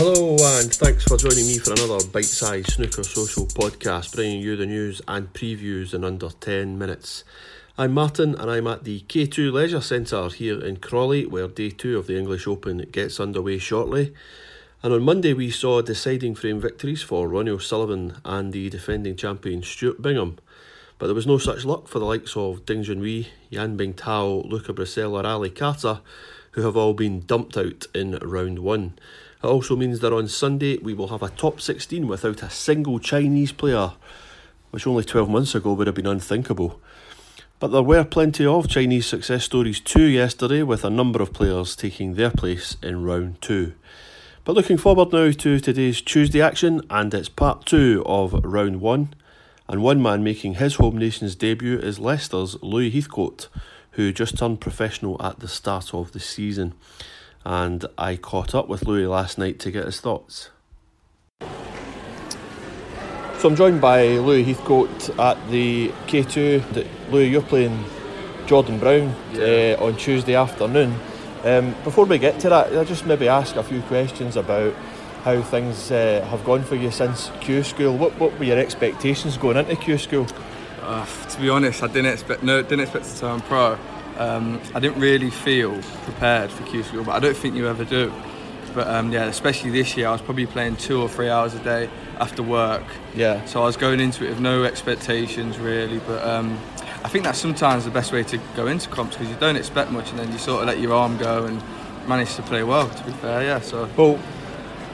Hello, and thanks for joining me for another bite sized snooker social podcast, bringing you the news and previews in under 10 minutes. I'm Martin, and I'm at the K2 Leisure Centre here in Crawley, where day two of the English Open gets underway shortly. And on Monday, we saw deciding frame victories for Ronnie O'Sullivan and the defending champion Stuart Bingham. But there was no such luck for the likes of Ding Junhui, Yan Bingtao, Luca Brecel, or Ali Carter, who have all been dumped out in round one. It also means that on Sunday we will have a top 16 without a single Chinese player, which only 12 months ago would have been unthinkable. But there were plenty of Chinese success stories too yesterday, with a number of players taking their place in round two. But looking forward now to today's Tuesday action, and it's part two of round one. And one man making his home nation's debut is Leicester's Louis Heathcote, who just turned professional at the start of the season and I caught up with Louis last night to get his thoughts. So I'm joined by Louis Heathcote at the K2. Louis, you're playing Jordan Brown yeah. uh, on Tuesday afternoon. Um, before we get to that, I'll just maybe ask a few questions about how things uh, have gone for you since Q School. What, what were your expectations going into Q School? Uh, to be honest, I didn't expect no, didn't expect to turn pro. Um, I didn't really feel prepared for Q School, but I don't think you ever do. But um, yeah, especially this year, I was probably playing two or three hours a day after work. Yeah. So I was going into it with no expectations really, but um, I think that's sometimes the best way to go into comps because you don't expect much, and then you sort of let your arm go and manage to play well. To be fair, yeah. So. Well,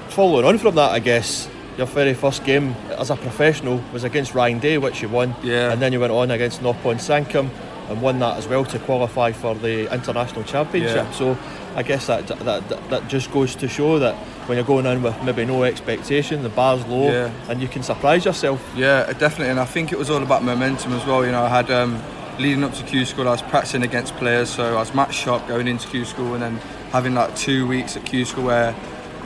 following on from that, I guess your very first game as a professional was against Ryan Day, which you won. Yeah. And then you went on against Noppon Saengkham and won that as well to qualify for the international championship. Yeah. So I guess that, that that just goes to show that when you're going in with maybe no expectation, the bar's low, yeah. and you can surprise yourself. Yeah, definitely. And I think it was all about momentum as well. You know, I had um, leading up to Q school, I was practicing against players, so I was match sharp going into Q school, and then having like two weeks at Q school where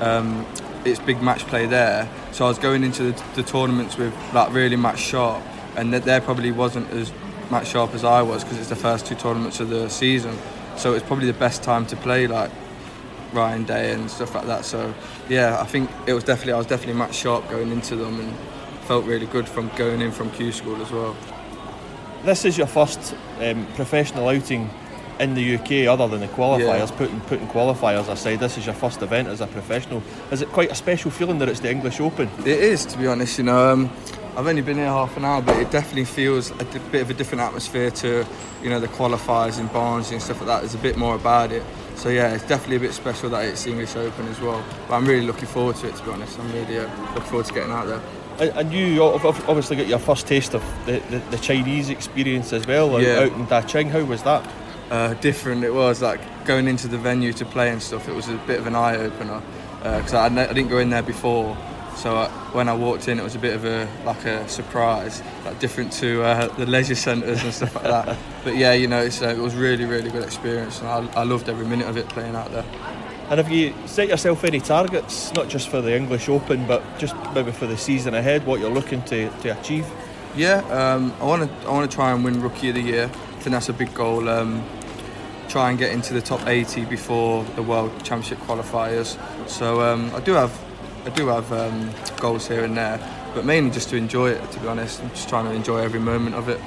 um, it's big match play there. So I was going into the, the tournaments with like really match sharp, and that there probably wasn't as match sharp as I was because it's the first two tournaments of the season. So it's probably the best time to play like Ryan Day and stuff like that. So yeah, I think it was definitely I was definitely match sharp going into them and felt really good from going in from Q school as well. This is your first um, professional outing in the UK other than the qualifiers, yeah. putting putting qualifiers aside, this is your first event as a professional. Is it quite a special feeling that it's the English Open? It is, to be honest. You know, um, I've only been here half an hour, but it definitely feels a bit of a different atmosphere to, you know, the qualifiers in Barnsley and stuff like that. There's a bit more about it. So yeah, it's definitely a bit special that it's English Open as well. But I'm really looking forward to it, to be honest. I'm really uh, looking forward to getting out there. And you obviously got your first taste of the, the, the Chinese experience as well yeah. out in Daqing. How was that? Uh, different it was, like going into the venue to play and stuff. It was a bit of an eye opener because uh, I, I didn't go in there before so uh, when I walked in, it was a bit of a like a surprise, like different to uh, the leisure centres and stuff like that. But yeah, you know, uh, it was really, really good experience, and I, I loved every minute of it playing out there. And have you set yourself any targets, not just for the English Open, but just maybe for the season ahead? What you're looking to, to achieve? Yeah, um, I want to I want to try and win Rookie of the Year. I think that's a big goal. Um, try and get into the top 80 before the World Championship qualifiers. So um, I do have I do have um, goals here and there, but mainly just to enjoy it. To be honest, I'm just trying to enjoy every moment of it.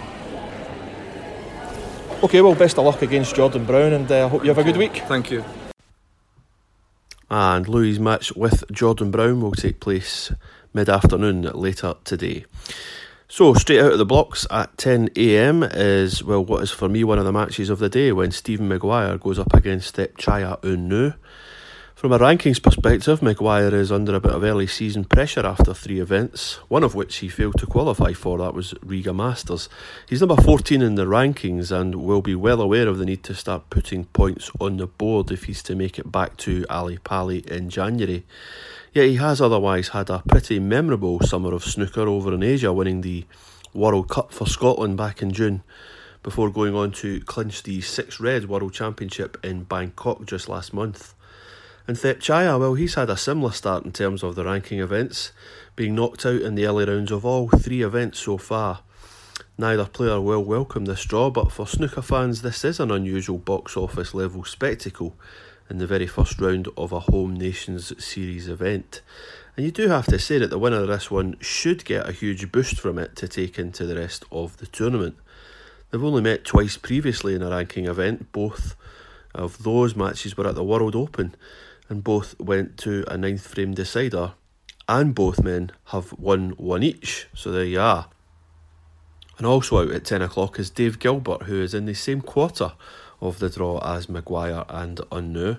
Okay, well, best of luck against Jordan Brown, and I uh, hope you have a good week. Thank you. And Louis' match with Jordan Brown will take place mid afternoon later today. So, straight out of the blocks at 10am is, well, what is for me one of the matches of the day when Stephen Maguire goes up against Thepchaiya Un-Nooh. From a rankings perspective, Maguire is under a bit of early season pressure after three events, one of which he failed to qualify for, that was Riga Masters. He's number 14 in the rankings and will be well aware of the need to start putting points on the board if he's to make it back to Ali Pali in January. Yet he has otherwise had a pretty memorable summer of snooker over in Asia, winning the World Cup for Scotland back in June before going on to clinch the Six Red World Championship in Bangkok just last month. And Thepchaiya, ah, well, he's had a similar start in terms of the ranking events, being knocked out in the early rounds of all three events so far. Neither player will welcome this draw, but for snooker fans, this is an unusual box office level spectacle, in the very first round of a Home Nations Series event. And you do have to say that the winner of this one should get a huge boost from it to take into the rest of the tournament. They've only met twice previously in a ranking event, both of those matches were at the World Open, and both went to a ninth frame decider, and both men have won one each, so there you are. And also out at 10 o'clock is Dave Gilbert, who is in the same quarter of the draw as Maguire and Un-Nooh.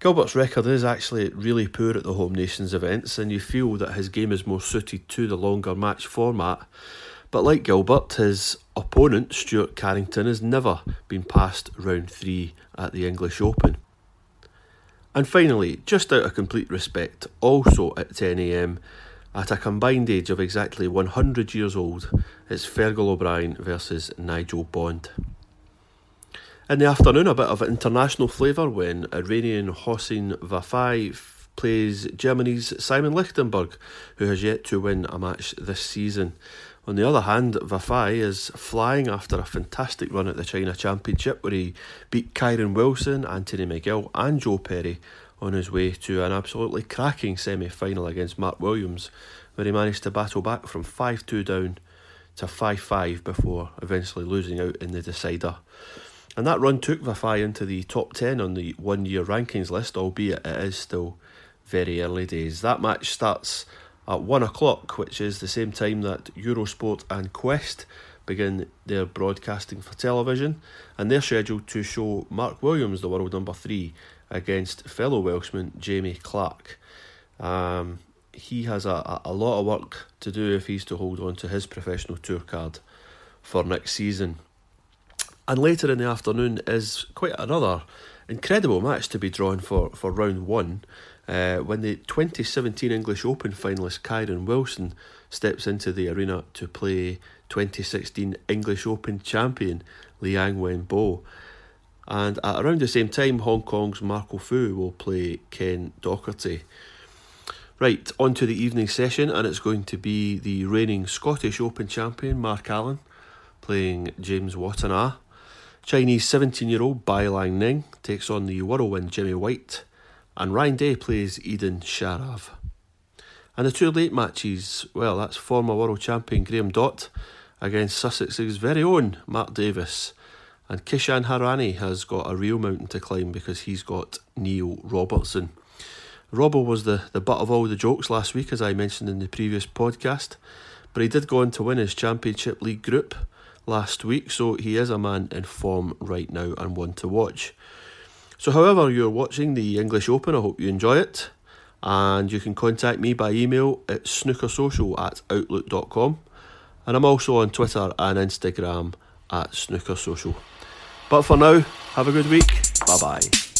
Gilbert's record is actually really poor at the Home Nations events, and you feel that his game is more suited to the longer match format. But like Gilbert, his opponent, Stuart Carrington, has never been past round three at the English Open. And finally, just out of complete respect, also at 10am, at a combined age of exactly 100 years old, it's Fergal O'Brien versus Nigel Bond. In the afternoon, a bit of international flavour when Iranian Hossein Vafaei plays Germany's Simon Lichtenberger, who has yet to win a match this season. On the other hand, Vafaei is flying after a fantastic run at the China Championship where he beat Kyren Wilson, Anthony McGill, and Joe Perry on his way to an absolutely cracking semi final against Mark Williams, where he managed to battle back from 5 2 down to 5 5 before eventually losing out in the decider. And that run took Vafaei into the top 10 on the one year rankings list, albeit it is still very early days. That match starts at one o'clock, which is the same time that Eurosport and Quest begin their broadcasting for television, and they're scheduled to show Mark Williams, the world number three, against fellow Welshman Jamie Clarke. Um, he has a, a lot of work to do if he's to hold on to his professional tour card for next season. And later in the afternoon is quite another incredible match to be drawn for, for round one uh, when the 2017 English Open finalist Kyren Wilson steps into the arena to play 2016 English Open champion Liang Wenbo. And at around the same time, Hong Kong's Marco Fu will play Ken Doherty. Right, on to the evening session, and it's going to be the reigning Scottish Open champion Mark Allen playing James Wattana. Chinese 17 year old Bai Langning takes on the whirlwind Jimmy White and Ryan Day plays Eden Sharav. And the two late matches, well, that's former world champion Graham Dott against Sussex's very own Mark Davis. And Kishan Hirani has got a real mountain to climb because he's got Neil Robertson. Robbo was the, the butt of all the jokes last week, as I mentioned in the previous podcast, but he did go on to win his Championship League group last week, so he is a man in form right now and one to watch. So, however, you're watching the English Open, I hope you enjoy it. And you can contact me by email at snookersocial at outlook.com. And I'm also on Twitter and Instagram at snookersocial. But for now, have a good week. Bye bye.